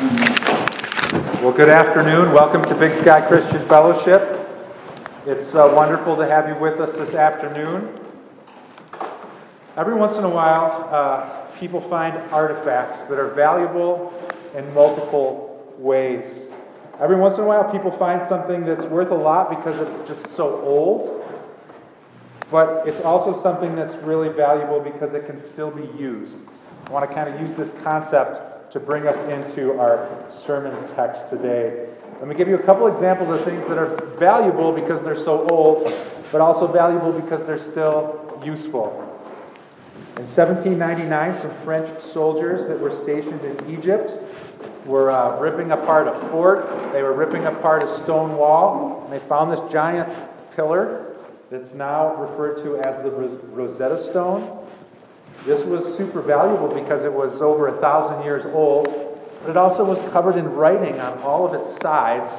Well, good afternoon. Welcome to Big Sky Christian Fellowship. It's uh, wonderful to have you with us this afternoon. Every once in a while, uh, people find artifacts that are valuable in multiple ways. Every once in a while, people find something that's worth a lot because it's just so old, but it's also something that's really valuable because it can still be used. I want to kind of use this concept to bring us into our sermon text today. Let me give you a couple examples of things that are valuable because they're so old, but also valuable because they're still useful. In 1799, some French soldiers that were stationed in Egypt were uh, ripping apart a fort. They were ripping apart a stone wall, and they found this giant pillar that's now referred to as the Rosetta Stone. This was super valuable because it was over a thousand years old, but it also was covered in writing on all of its sides,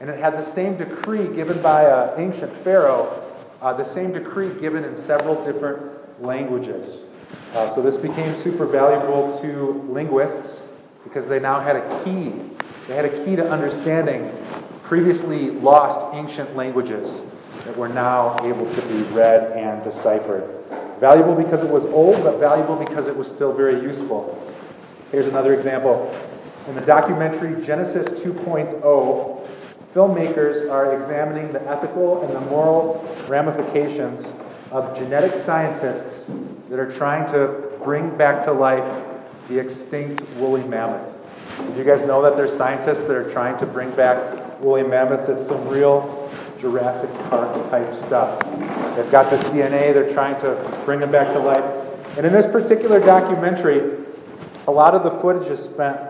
and it had the same decree given by an ancient pharaoh, uh, the same decree given in several different languages. Uh, so this became super valuable to linguists because they now had a key. They had a key to understanding previously lost ancient languages that were now able to be read and deciphered. Valuable because it was old, but valuable because it was still very useful. Here's another example. In the documentary Genesis 2.0, filmmakers are examining the ethical and the moral ramifications of genetic scientists that are trying to bring back to life the extinct woolly mammoth. Did you guys know that there's scientists that are trying to bring back woolly mammoths? It's some real Jurassic Park type stuff. They've got this DNA, they're trying to bring them back to life. And in this particular documentary, a lot of the footage is spent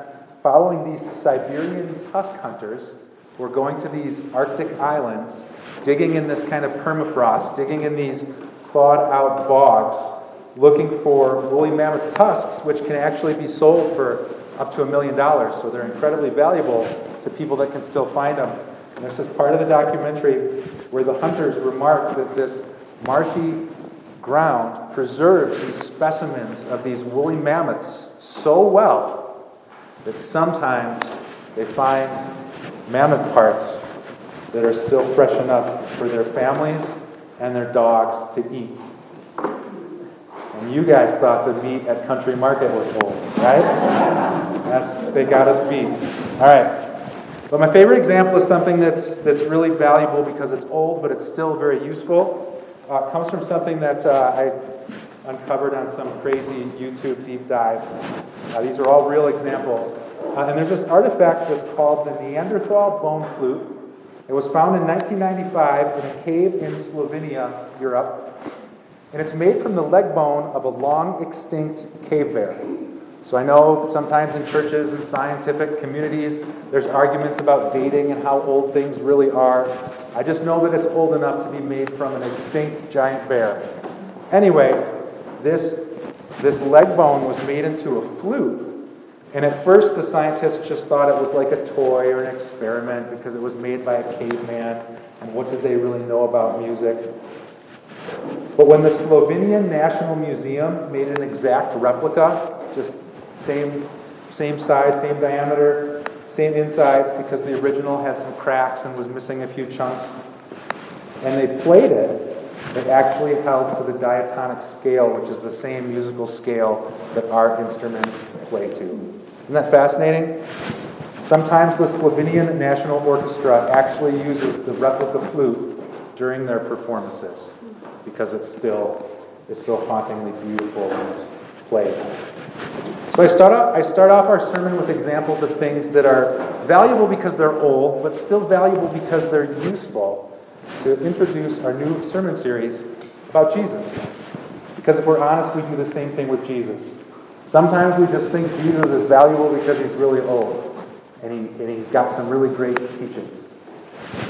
following these Siberian tusk hunters who are going to these Arctic islands, digging in this kind of permafrost, digging in these thawed out bogs, looking for woolly mammoth tusks, which can actually be sold for up to a million dollars. So they're incredibly valuable to people that can still find them. There's this part of the documentary where the hunters remark that this marshy ground preserves these specimens of these woolly mammoths so well that sometimes they find mammoth parts that are still fresh enough for their families and their dogs to eat. And you guys thought the meat at Country Market was old, right? That's they got us beat. All right. But my favorite example is something that's, that's really valuable because it's old, but it's still very useful. Uh, comes from something that uh, I uncovered on some crazy YouTube deep dive. Uh, these are all real examples. Uh, and there's this artifact that's called the Neanderthal bone flute. It was found in 1995 in a cave in Slovenia, Europe. And it's made from the leg bone of a long extinct cave bear. So I know sometimes in churches and scientific communities, there's arguments about dating and how old things really are. I just know that it's old enough to be made from an extinct giant bear. Anyway, this, this leg bone was made into a flute. And at first, the scientists just thought it was like a toy or an experiment because it was made by a caveman. And what did they really know about music? But when the Slovenian National Museum made an exact replica, just same, same size, same diameter, same insides because the original had some cracks and was missing a few chunks. And they played it. It actually held to the diatonic scale, which is the same musical scale that our instruments play to. Isn't that fascinating? Sometimes the Slovenian National Orchestra actually uses the replica flute during their performances because it's still, it's so hauntingly beautiful when it's played. So I start off, I start off our sermon with examples of things that are valuable because they're old, but still valuable because they're useful to introduce our new sermon series about Jesus. Because if we're honest, we do the same thing with Jesus. Sometimes we just think Jesus is valuable because he's really old and, he, and he's got some really great teachings.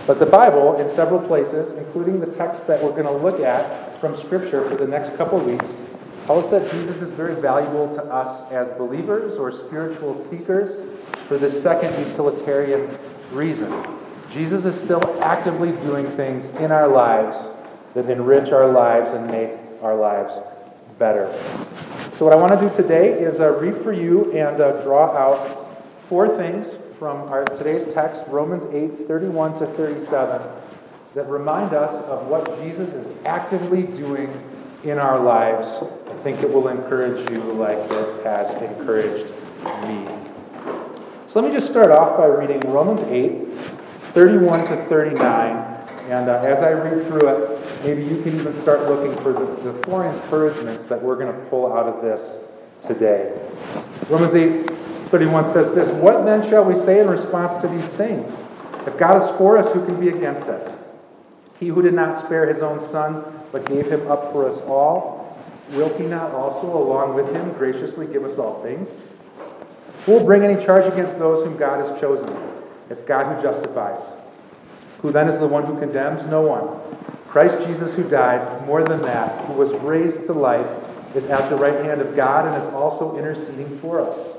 But the Bible, in several places, including the text that we're going to look at from Scripture for the next couple weeks, Tell us that Jesus is very valuable to us as believers or spiritual seekers for this second utilitarian reason. Jesus is still actively doing things in our lives that enrich our lives and make our lives better. So, what I want to do today is uh, read for you and uh, draw out four things from our today's text, Romans 8 31 to 37, that remind us of what Jesus is actively doing in our lives. I think it will encourage you like it has encouraged me. So let me just start off by reading Romans 8 31 to 39. And uh, as I read through it, maybe you can even start looking for the, the four encouragements that we're going to pull out of this today. Romans 8 31 says this What then shall we say in response to these things? If God is for us, who can be against us? He who did not spare his own son, but gave him up for us all, will he not also, along with him, graciously give us all things? Who will bring any charge against those whom God has chosen? It's God who justifies. Who then is the one who condemns? No one. Christ Jesus, who died, more than that, who was raised to life, is at the right hand of God and is also interceding for us.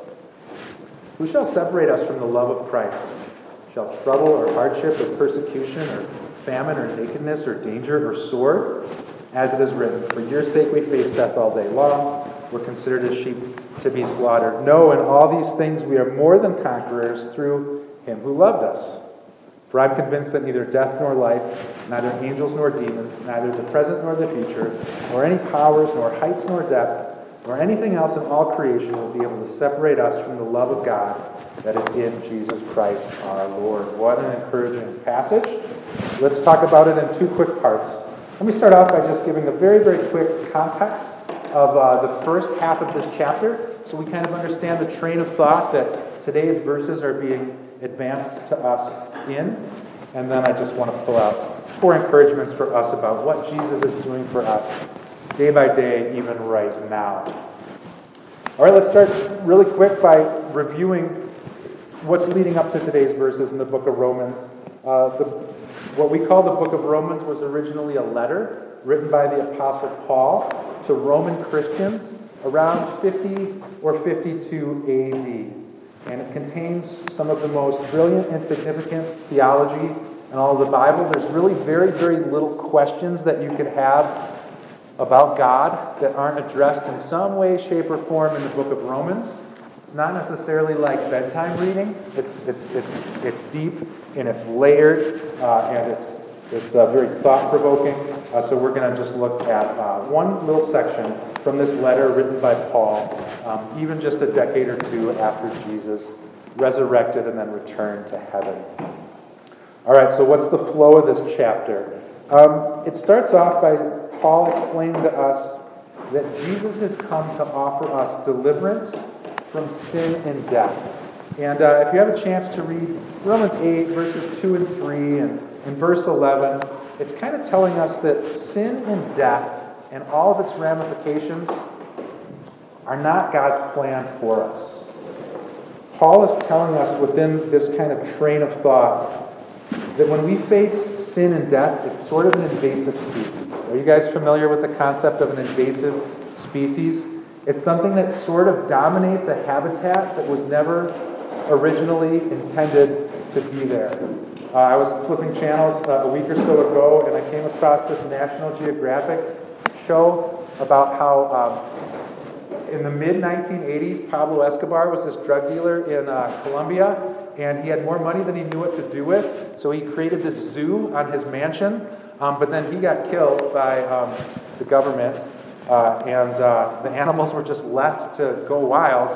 Who shall separate us from the love of Christ? Shall trouble or hardship or persecution or famine or nakedness or danger or sword? As it is written, For your sake we face death all day long. We're considered as sheep to be slaughtered. No, in all these things we are more than conquerors through him who loved us. For I'm convinced that neither death nor life, neither angels nor demons, neither the present nor the future, nor any powers, nor heights nor depth, nor anything else in all creation will be able to separate us from the love of God that is in Jesus Christ our Lord. What an encouraging passage. Let's talk about it in two quick parts. Let me start off by just giving a very, very quick context of uh, the first half of this chapter so we kind of understand the train of thought that today's verses are being advanced to us in. And then I just want to pull out four encouragements for us about what Jesus is doing for us day by day, even right now. All right, let's start really quick by reviewing what's leading up to today's verses in the book of Romans. Uh, the, what we call the book of Romans was originally a letter written by the Apostle Paul to Roman Christians around 50 or 52 AD. And it contains some of the most brilliant and significant theology in all of the Bible. There's really very, very little questions that you could have about God that aren't addressed in some way, shape, or form in the book of Romans. Not necessarily like bedtime reading. It's, it's, it's, it's deep and it's layered uh, and it's, it's uh, very thought provoking. Uh, so we're going to just look at uh, one little section from this letter written by Paul, um, even just a decade or two after Jesus resurrected and then returned to heaven. All right, so what's the flow of this chapter? Um, it starts off by Paul explaining to us that Jesus has come to offer us deliverance from sin and death. And uh, if you have a chance to read Romans 8, verses 2 and 3, and in verse 11, it's kind of telling us that sin and death and all of its ramifications are not God's plan for us. Paul is telling us within this kind of train of thought that when we face sin and death, it's sort of an invasive species. Are you guys familiar with the concept of an invasive species? It's something that sort of dominates a habitat that was never originally intended to be there. Uh, I was flipping channels uh, a week or so ago and I came across this National Geographic show about how um, in the mid 1980s, Pablo Escobar was this drug dealer in uh, Colombia and he had more money than he knew what to do with. So he created this zoo on his mansion um, but then he got killed by um, the government, uh, and uh, the animals were just left to go wild.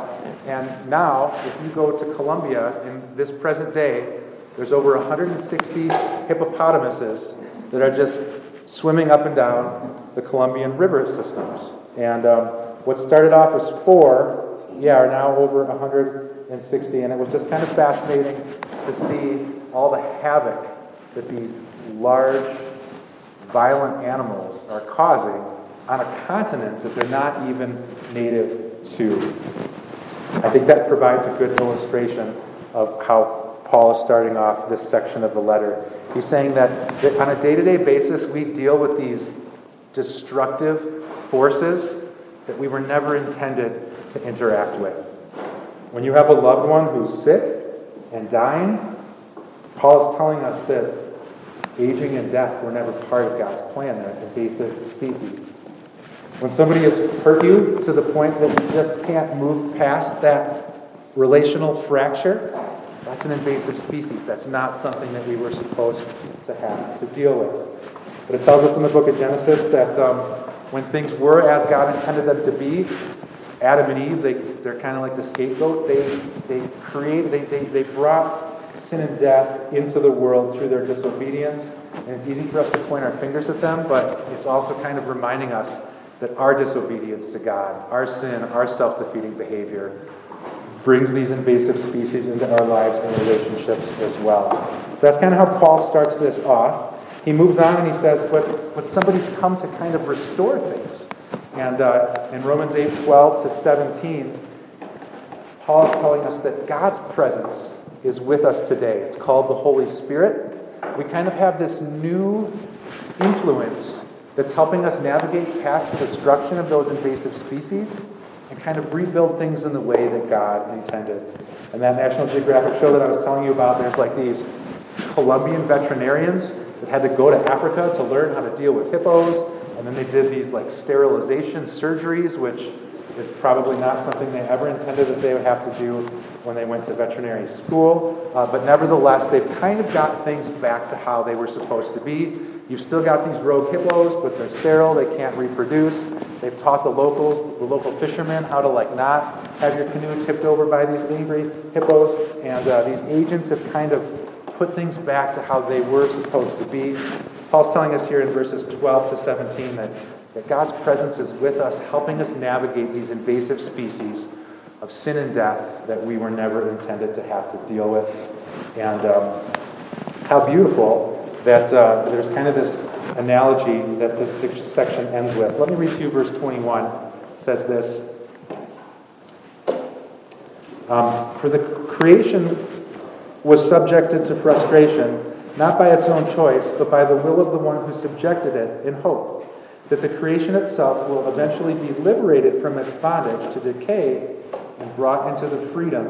And now, if you go to Colombia in this present day, there's over 160 hippopotamuses that are just swimming up and down the Colombian river systems. And um, what started off as four, yeah, are now over 160. And it was just kind of fascinating to see all the havoc that these large violent animals are causing on a continent that they're not even native to. I think that provides a good illustration of how Paul is starting off this section of the letter. He's saying that, that on a day to day basis, we deal with these destructive forces that we were never intended to interact with. When you have a loved one who's sick and dying, Paul is telling us that Aging and death were never part of God's plan. They're invasive species. When somebody has hurt you to the point that you just can't move past that Relational fracture, that's an invasive species. That's not something that we were supposed to have to deal with. But it tells us in the book of Genesis that um, when things were as God intended them to be, Adam and Eve, they, they're kind of like the scapegoat. They, they create, they, they, they brought sin and death into the world through their disobedience. And it's easy for us to point our fingers at them, but it's also kind of reminding us that our disobedience to God, our sin, our self defeating behavior brings these invasive species into our lives and relationships as well. So that's kind of how Paul starts this off. He moves on and he says, but, but somebody's come to kind of restore things. And uh, in Romans 8 12 to 17, Paul is telling us that God's presence is with us today. It's called the Holy Spirit. We kind of have this new influence that's helping us navigate past the destruction of those invasive species and kind of rebuild things in the way that God intended. And that National Geographic show that I was telling you about, there's like these Colombian veterinarians that had to go to Africa to learn how to deal with hippos, and then they did these like sterilization surgeries, which is probably not something they ever intended that they would have to do when they went to veterinary school. Uh, but nevertheless, they've kind of got things back to how they were supposed to be. You've still got these rogue hippos, but they're sterile, they can't reproduce. They've taught the locals, the local fishermen, how to like not have your canoe tipped over by these angry hippos. And uh, these agents have kind of put things back to how they were supposed to be. Paul's telling us here in verses 12 to 17 that, that God's presence is with us, helping us navigate these invasive species of sin and death that we were never intended to have to deal with. And um, how beautiful that uh, there's kind of this analogy that this section ends with. Let me read to you verse 21. It says this um, For the creation was subjected to frustration, not by its own choice, but by the will of the one who subjected it, in hope that the creation itself will eventually be liberated from its bondage to decay and brought into the freedom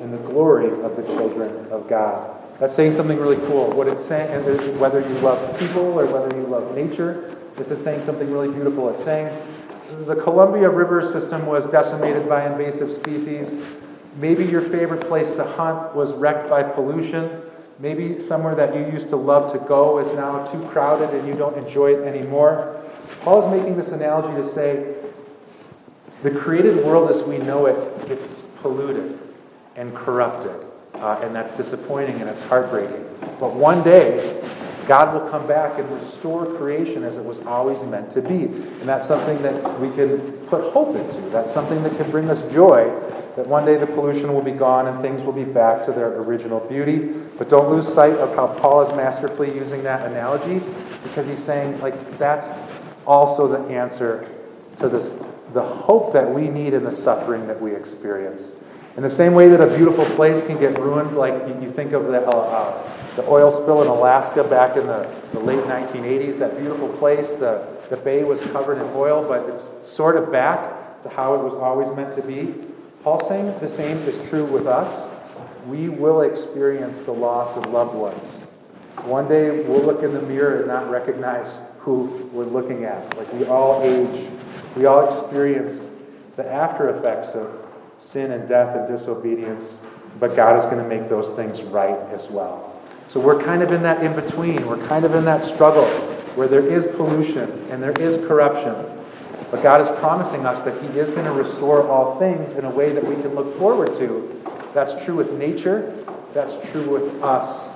and the glory of the children of God. That's saying something really cool. What it's saying, whether you love people or whether you love nature, this is saying something really beautiful. It's saying the Colombia River system was decimated by invasive species. Maybe your favorite place to hunt was wrecked by pollution. Maybe somewhere that you used to love to go is now too crowded and you don't enjoy it anymore. Paul is making this analogy to say the created world as we know it gets polluted and corrupted. Uh, and that's disappointing and it's heartbreaking. But one day, God will come back and restore creation as it was always meant to be. And that's something that we can put hope into. That's something that can bring us joy that one day the pollution will be gone and things will be back to their original beauty. But don't lose sight of how Paul is masterfully using that analogy because he's saying, like, that's also the answer to this, the hope that we need in the suffering that we experience. In the same way that a beautiful place can get ruined, like you, think of the, uh, uh, the oil spill in Alaska back in the, the late 1980s, that beautiful place, the, the bay was covered in oil, but it's sort of back to how it was always meant to be. Paul's saying the same is true with us. We will experience the loss of loved ones. One day we'll look in the mirror and not recognize who we're looking at. Like we all age, we all experience the after effects of sin and death and disobedience, but God is going to make those things right as well. So we're kind of in that in between. We're kind of in that struggle where there is pollution and there is corruption. But God is promising us that He is going to restore all things in a way that we can look forward to. That's true with nature, that's true with us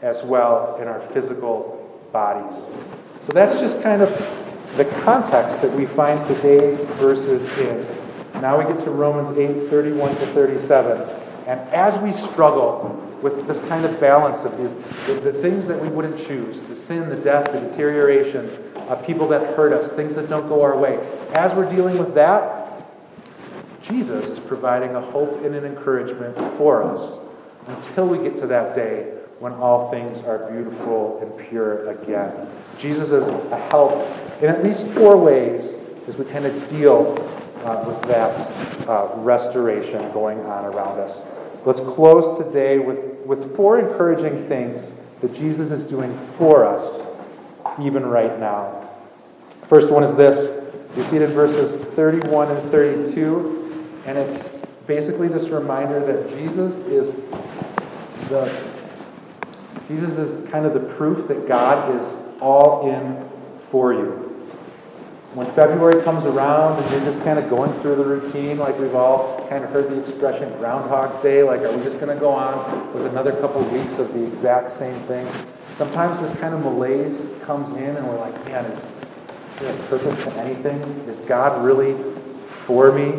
as well in our physical bodies. So that's just kind of the context that we find today's verses in. Now we get to Romans 8 31 to 37. And as we struggle with this kind of balance of these, the, the things that we wouldn't choose the sin, the death, the deterioration, of people that hurt us, things that don't go our way as we're dealing with that, Jesus is providing a hope and an encouragement for us until we get to that day when all things are beautiful and pure again. Jesus is a help in at least four ways as we kind of deal uh, with that uh, restoration going on around us. Let's close today with, with four encouraging things that Jesus is doing for us, even right now. First one is this. In verses 31 and 32, and it's basically this reminder that Jesus is the Jesus is kind of the proof that God is all in for you. When February comes around and you're just kind of going through the routine, like we've all kind of heard the expression Groundhog's Day, like are we just going to go on with another couple of weeks of the exact same thing? Sometimes this kind of malaise comes in and we're like, man, is, is there a purpose to anything? Is God really for me?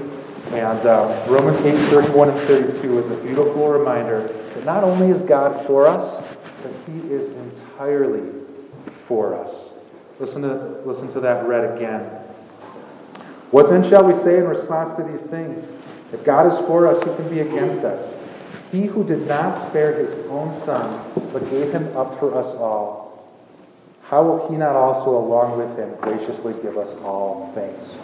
And um, Romans 8 31 and 32 is a beautiful reminder that not only is God for us, but He is entirely for us. Listen to, listen to that read again. What then shall we say in response to these things? If God is for us, who can be against us? He who did not spare his own son, but gave him up for us all, how will he not also, along with him, graciously give us all things?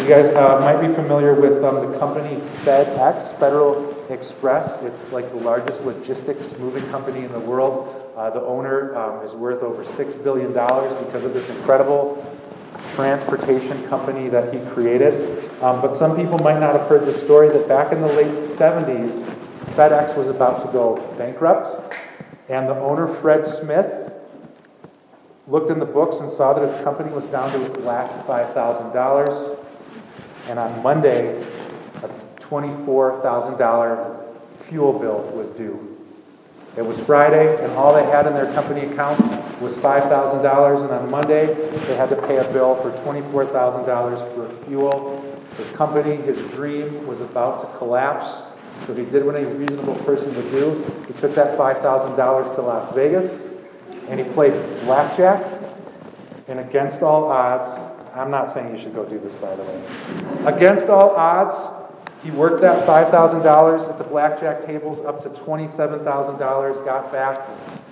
You guys uh, might be familiar with um, the company FedEx, Federal Express. It's like the largest logistics moving company in the world. Uh, the owner um, is worth over $6 billion because of this incredible transportation company that he created. Um, but some people might not have heard the story that back in the late 70s, FedEx was about to go bankrupt, and the owner, Fred Smith, looked in the books and saw that his company was down to its last $5,000. And on Monday, a $24,000 fuel bill was due. It was Friday, and all they had in their company accounts was $5,000, and on Monday, they had to pay a bill for $24,000 for fuel. His company, his dream, was about to collapse, so he did what any reasonable person would do. He took that $5,000 to Las Vegas, and he played blackjack, and against all odds, I'm not saying you should go do this, by the way. Against all odds, he worked that $5,000 at the blackjack tables up to $27,000, got back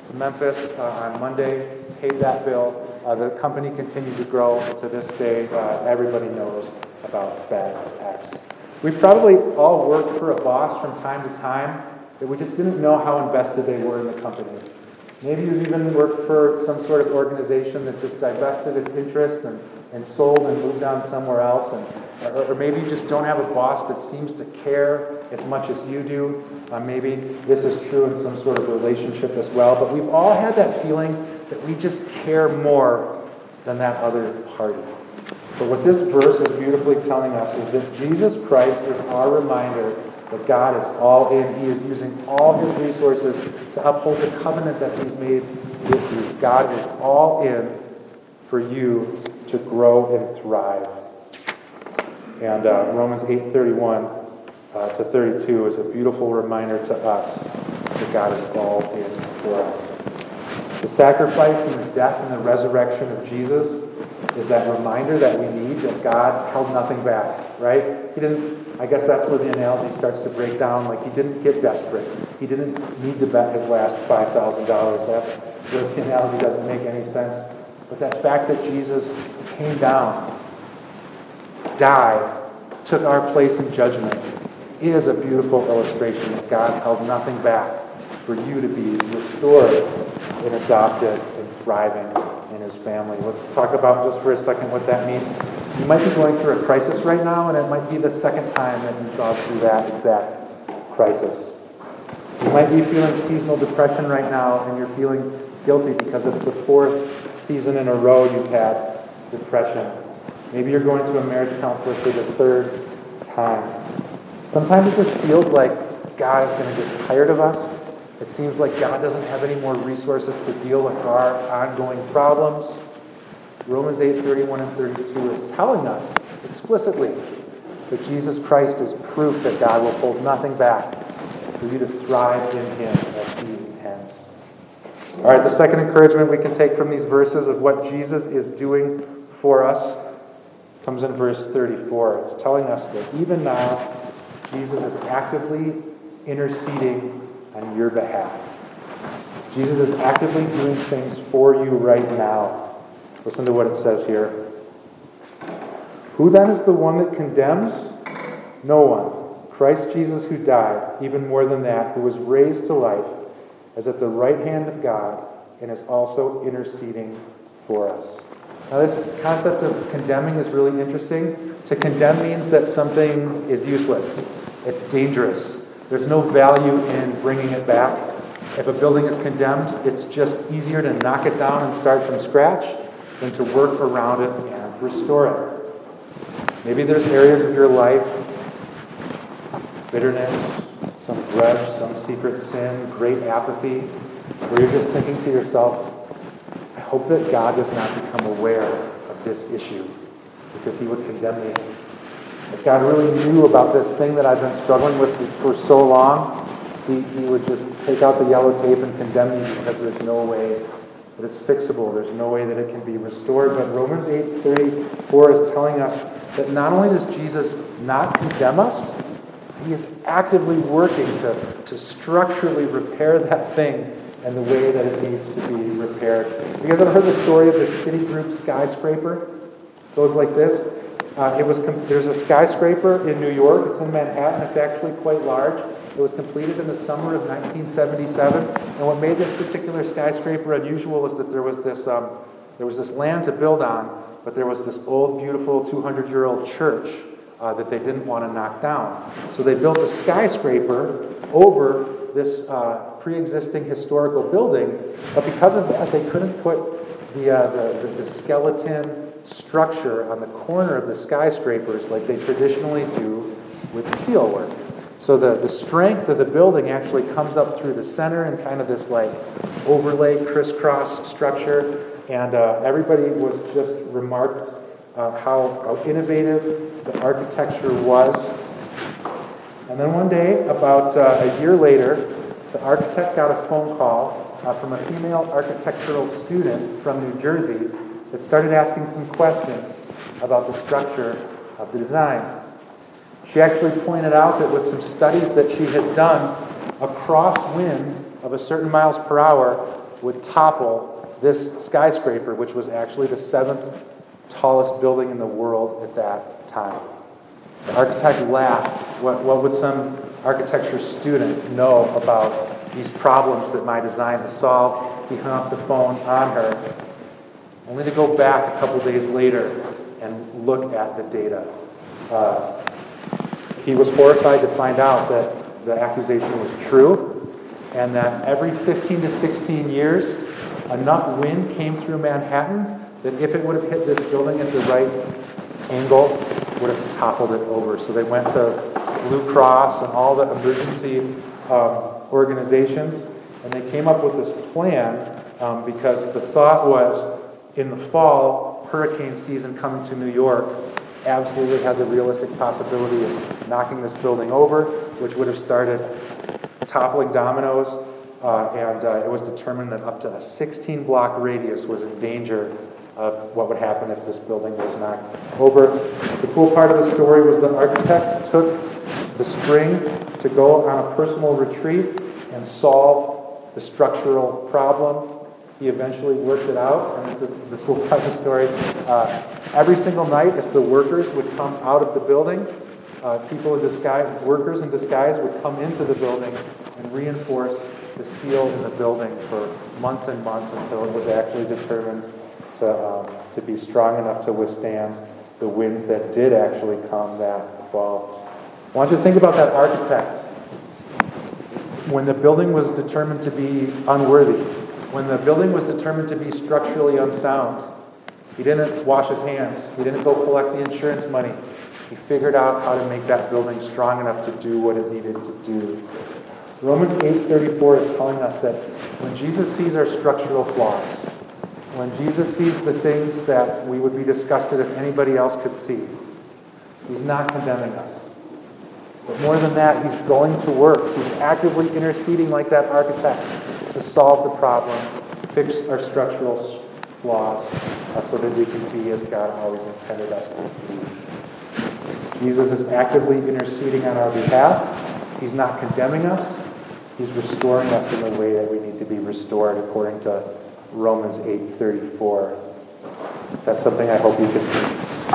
to Memphis uh, on Monday, paid that bill. Uh, the company continued to grow to this day. Uh, everybody knows about FedEx. We probably all worked for a boss from time to time that we just didn't know how invested they were in the company. Maybe you've even worked for some sort of organization that just divested its interest and, and sold and moved on somewhere else. And, or, or maybe you just don't have a boss that seems to care as much as you do. Uh, maybe this is true in some sort of relationship as well. But we've all had that feeling that we just care more than that other party. But what this verse is beautifully telling us is that Jesus Christ is our reminder God is all in. He is using all his resources to uphold the covenant that he's made with you. God is all in for you to grow and thrive. And uh, Romans 8:31 uh, to 32 is a beautiful reminder to us that God is all in for us. The sacrifice and the death and the resurrection of Jesus is that reminder that we need that God held nothing back, right? He didn't, I guess that's where the analogy starts to break down. Like he didn't get desperate. He didn't need to bet his last $5,000. That's where the analogy doesn't make any sense. But that fact that Jesus came down, died, took our place in judgment, is a beautiful illustration that God held nothing back for you to be restored and adopted and thriving in his family. Let's talk about just for a second what that means. You might be going through a crisis right now, and it might be the second time that you've gone through that exact crisis. You might be feeling seasonal depression right now, and you're feeling guilty because it's the fourth season in a row you've had depression. Maybe you're going to a marriage counselor for the third time. Sometimes it just feels like God is going to get tired of us it seems like God doesn't have any more resources to deal with our ongoing problems. Romans 8 31 and 32 is telling us explicitly that Jesus Christ is proof that God will hold nothing back for you to thrive in Him as He intends. All right, the second encouragement we can take from these verses of what Jesus is doing for us comes in verse 34. It's telling us that even now, Jesus is actively interceding on your behalf. Jesus is actively doing things for you right now. Listen to what it says here. Who then is the one that condemns? No one. Christ Jesus, who died, even more than that, who was raised to life, is at the right hand of God and is also interceding for us. Now, this concept of condemning is really interesting. To condemn means that something is useless. it's dangerous. There's no value in bringing it back. If a building is condemned, it's just easier to knock it down and start from scratch than to work around it and restore it. Maybe there's areas of your life bitterness, some grudge, some secret sin, great apathy, where you're just thinking to yourself, I hope that God does not become aware of this issue because he would condemn me. If God really knew about this thing that I've been struggling with for so long, he, he would just take out the yellow tape and condemn me because there's no way that it's fixable. There's no way that it can be restored. But Romans 8:34 is telling us that not only does Jesus not condemn us, he is actively working to, to structurally repair that thing and the way that it needs to be repaired. You guys ever heard the story of the Citigroup skyscraper? It goes like this. Uh, it was there's a skyscraper in New York. It's in Manhattan. It's actually quite large. It was completed in the summer of 1977. And what made this particular skyscraper unusual was that there was this um, there was this land to build on, but there was this old, beautiful 200-year-old church uh, that they didn't want to knock down. So they built a skyscraper over this uh, pre-existing historical building, but because of that, they couldn't put the, uh, the, the, skeleton structure on the corner of the skyscrapers like they traditionally do with steelwork. So the, the strength of the building actually comes up through the center and kind of this like overlay crisscross structure. And uh, everybody was just remarked uh, how, how innovative the architecture was. And then one day, about uh, a year later, the architect got a phone call uh, from a female architectural student from New Jersey that started asking some questions about the structure of the design. She actually pointed out that with some studies that she had done, a crosswind of a certain miles per hour would topple this skyscraper, which was actually the seventh tallest building in the world at that time. The architect laughed. What, what would some architecture student know about these problems that my design has solved? He hung up the phone on her, only to go back a couple days later and look at the data. Uh, he was horrified to find out that the accusation was true and that every 15 to 16 years, enough wind came through Manhattan that if it would have hit this building at the right angle, would have toppled it over. So they went to Blue Cross and all the emergency um, organizations, and they came up with this plan um, because the thought was in the fall, hurricane season coming to New York absolutely had the realistic possibility of knocking this building over, which would have started toppling dominoes. Uh, and uh, it was determined that up to a 16 block radius was in danger of what would happen if this building was knocked over. The cool part of the story was the architect took the spring to go on a personal retreat and solve the structural problem. He eventually worked it out, and this is the cool part of the story. Uh, every single night, as the workers would come out of the building, uh, people in disguise, workers in disguise, would come into the building and reinforce the steel in the building for months and months until it was actually determined to, um, to be strong enough to withstand the winds that did actually come that fall. I want you to think about that architect. When the building was determined to be unworthy, when the building was determined to be structurally unsound, he didn't wash his hands. He didn't go collect the insurance money. He figured out how to make that building strong enough to do what it needed to do. Romans 8:34 is telling us that when Jesus sees our structural flaws, when Jesus sees the things that we would be disgusted if anybody else could see, he's not condemning us. But more than that, he's going to work. He's actively interceding like that architect to solve the problem, fix our structural flaws, uh, so that we can be as God always intended us to be. Jesus is actively interceding on our behalf. He's not condemning us. He's restoring us in the way that we need to be restored according to Romans 8:34. That's something I hope you can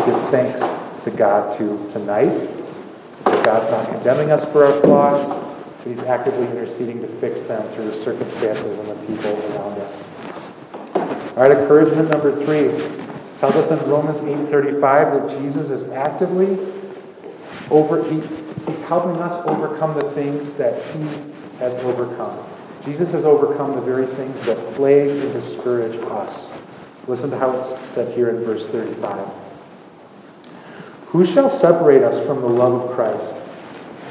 give thanks to God to tonight. God's not condemning us for our flaws, but He's actively interceding to fix them through the circumstances and the people around us. All right, encouragement number three tells us in Romans 8:35 that Jesus is actively over he, He's helping us overcome the things that He has overcome. Jesus has overcome the very things that plague and discourage us. Listen to how it's said here in verse 35. Who shall separate us from the love of Christ?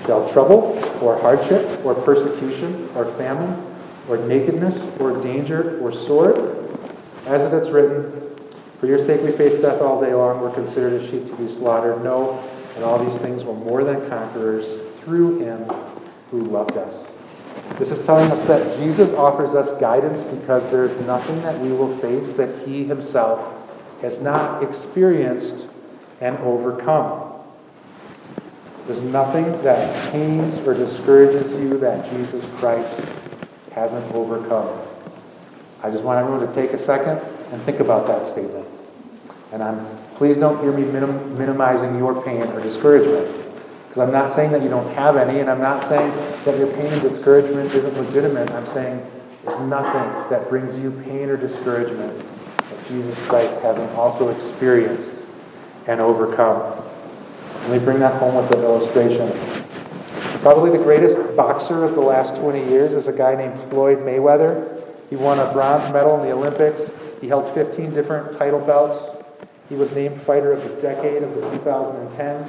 Shall trouble, or hardship, or persecution, or famine, or nakedness, or danger, or sword? As it is written, For your sake we face death all day long, we're considered as sheep to be slaughtered. No, and all these things were more than conquerors through him who loved us. This is telling us that Jesus offers us guidance because there's nothing that we will face that he himself has not experienced and overcome. There's nothing that pains or discourages you that Jesus Christ hasn't overcome. I just want everyone to take a second and think about that statement. And I'm please don't hear me minim, minimizing your pain or discouragement. Because I'm not saying that you don't have any, and I'm not saying that your pain and discouragement isn't legitimate. I'm saying there's nothing that brings you pain or discouragement that Jesus Christ hasn't also experienced and overcome. Let me bring that home with an illustration. Probably the greatest boxer of the last 20 years is a guy named Floyd Mayweather. He won a bronze medal in the Olympics. He held 15 different title belts. He was named Fighter of the Decade of the 2010s.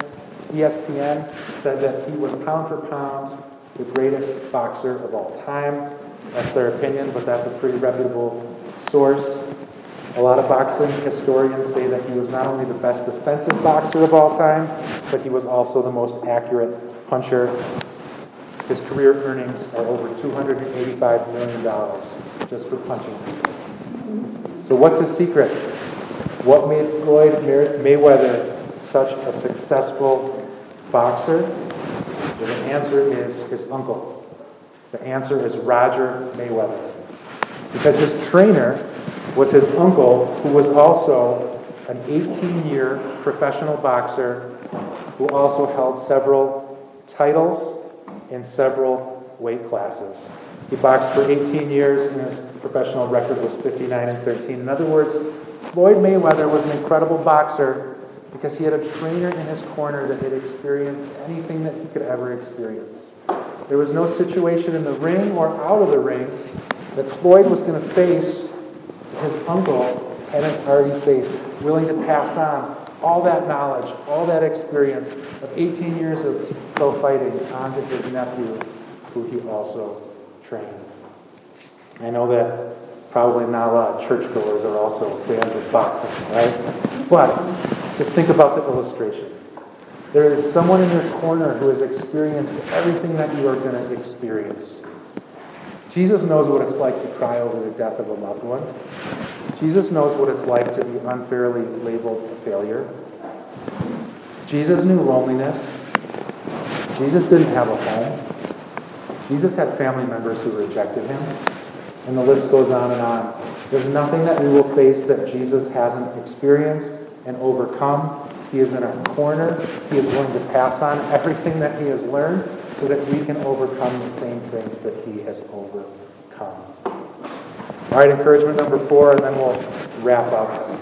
ESPN said that he was pound for pound the greatest boxer of all time. That's their opinion, but that's a pretty reputable source. A lot of boxing historians say that he was not only the best defensive boxer of all time, but he was also the most accurate puncher. His career earnings are over $285 million just for punching. So, what's his secret? What made Floyd Mayweather such a successful boxer? The answer is his uncle. The answer is Roger Mayweather. Because his trainer was his uncle, who was also an 18 year professional boxer who also held several titles in several weight classes. He boxed for 18 years, and his professional record was 59 and 13. In other words, Floyd Mayweather was an incredible boxer because he had a trainer in his corner that had experienced anything that he could ever experience. There was no situation in the ring or out of the ring that Floyd was going to face his uncle hadn't already faced, willing to pass on all that knowledge, all that experience of 18 years of pro fighting onto his nephew, who he also trained. I know that probably not a lot of churchgoers are also fans of boxing, right? But just think about the illustration. There is someone in your corner who has experienced everything that you are going to experience. Jesus knows what it's like to cry over the death of a loved one. Jesus knows what it's like to be unfairly labeled a failure. Jesus knew loneliness. Jesus didn't have a home. Jesus had family members who rejected him. And the list goes on and on. There's nothing that we will face that Jesus hasn't experienced and overcome. He is in our corner. He is willing to pass on everything that he has learned so that we can overcome the same things that he has overcome. All right, encouragement number four, and then we'll wrap up.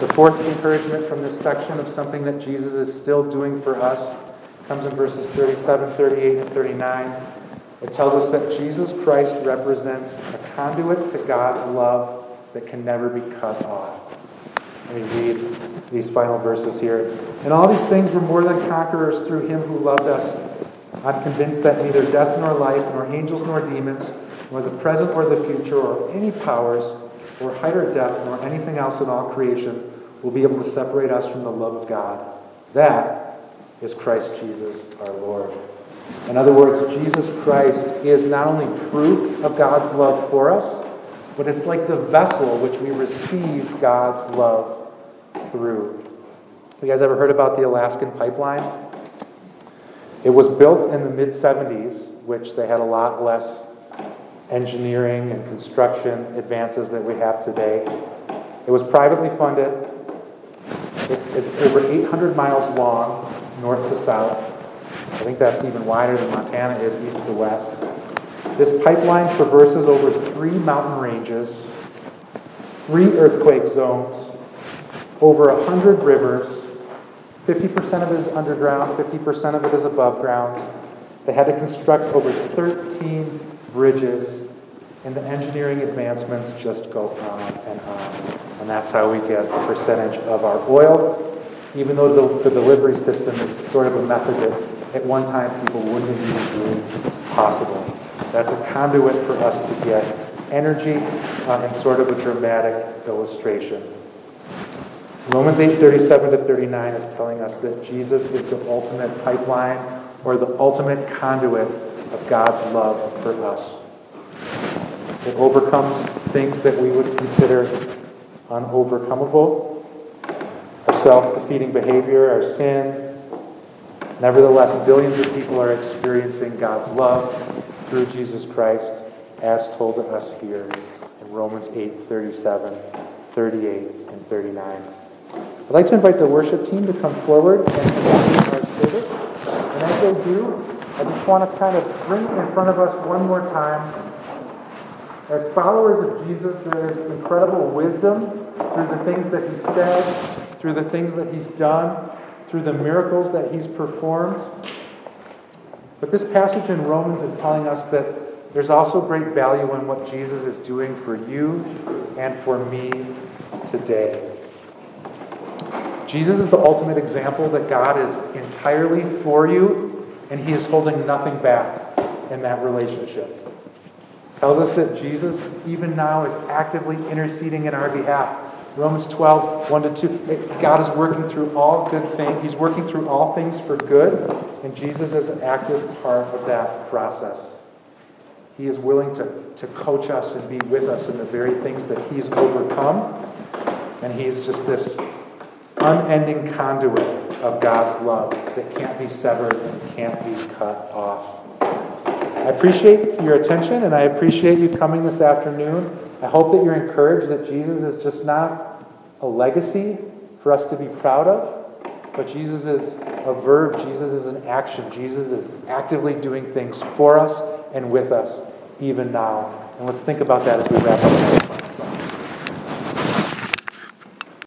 The fourth encouragement from this section of something that Jesus is still doing for us comes in verses 37, 38, and 39. It tells us that Jesus Christ represents a conduit to God's love that can never be cut off. Let me read these final verses here. And all these things were more than conquerors through him who loved us. I'm convinced that neither death nor life, nor angels nor demons, nor the present or the future, or any powers, or height or depth, nor anything else in all creation will be able to separate us from the love of God. That is Christ Jesus our Lord. In other words, Jesus Christ is not only proof of God's love for us, but it's like the vessel which we receive God's love through. You guys ever heard about the Alaskan pipeline? It was built in the mid 70s, which they had a lot less engineering and construction advances that we have today. It was privately funded. it's over 800 miles long, north to south. I think that's even wider than Montana is east to west. This pipeline traverses over three mountain ranges, three earthquake zones, over a hundred rivers, 50% of it is underground, 50% of it is above ground. They had to construct over 13 bridges, and the engineering advancements just go on and on. And that's how we get a percentage of our oil, even though the, the delivery system is sort of a method that at one time people wouldn't have even believed possible. That's a conduit for us to get energy uh, and sort of a dramatic illustration. Romans 8 37 to 39 is telling us that Jesus is the ultimate pipeline or the ultimate conduit of God's love for us. It overcomes things that we would consider unovercomable our self defeating behavior, our sin. Nevertheless, billions of people are experiencing God's love through Jesus Christ, as told to us here in Romans 8 37, 38, and 39. I'd like to invite the worship team to come forward and continue our service. And as they do, I just want to kind of bring in front of us one more time. As followers of Jesus, there is incredible wisdom through the things that he said, through the things that he's done, through the miracles that he's performed. But this passage in Romans is telling us that there's also great value in what Jesus is doing for you and for me today. Jesus is the ultimate example that God is entirely for you and he is holding nothing back in that relationship. Tells us that Jesus, even now, is actively interceding in our behalf. Romans 12, 1 to 2. God is working through all good things. He's working through all things for good, and Jesus is an active part of that process. He is willing to, to coach us and be with us in the very things that He's overcome. And He's just this unending conduit of God's love that can't be severed and can't be cut off. I appreciate your attention and I appreciate you coming this afternoon. I hope that you're encouraged that Jesus is just not a legacy for us to be proud of, but Jesus is a verb, Jesus is an action. Jesus is actively doing things for us and with us even now. And let's think about that as we wrap up.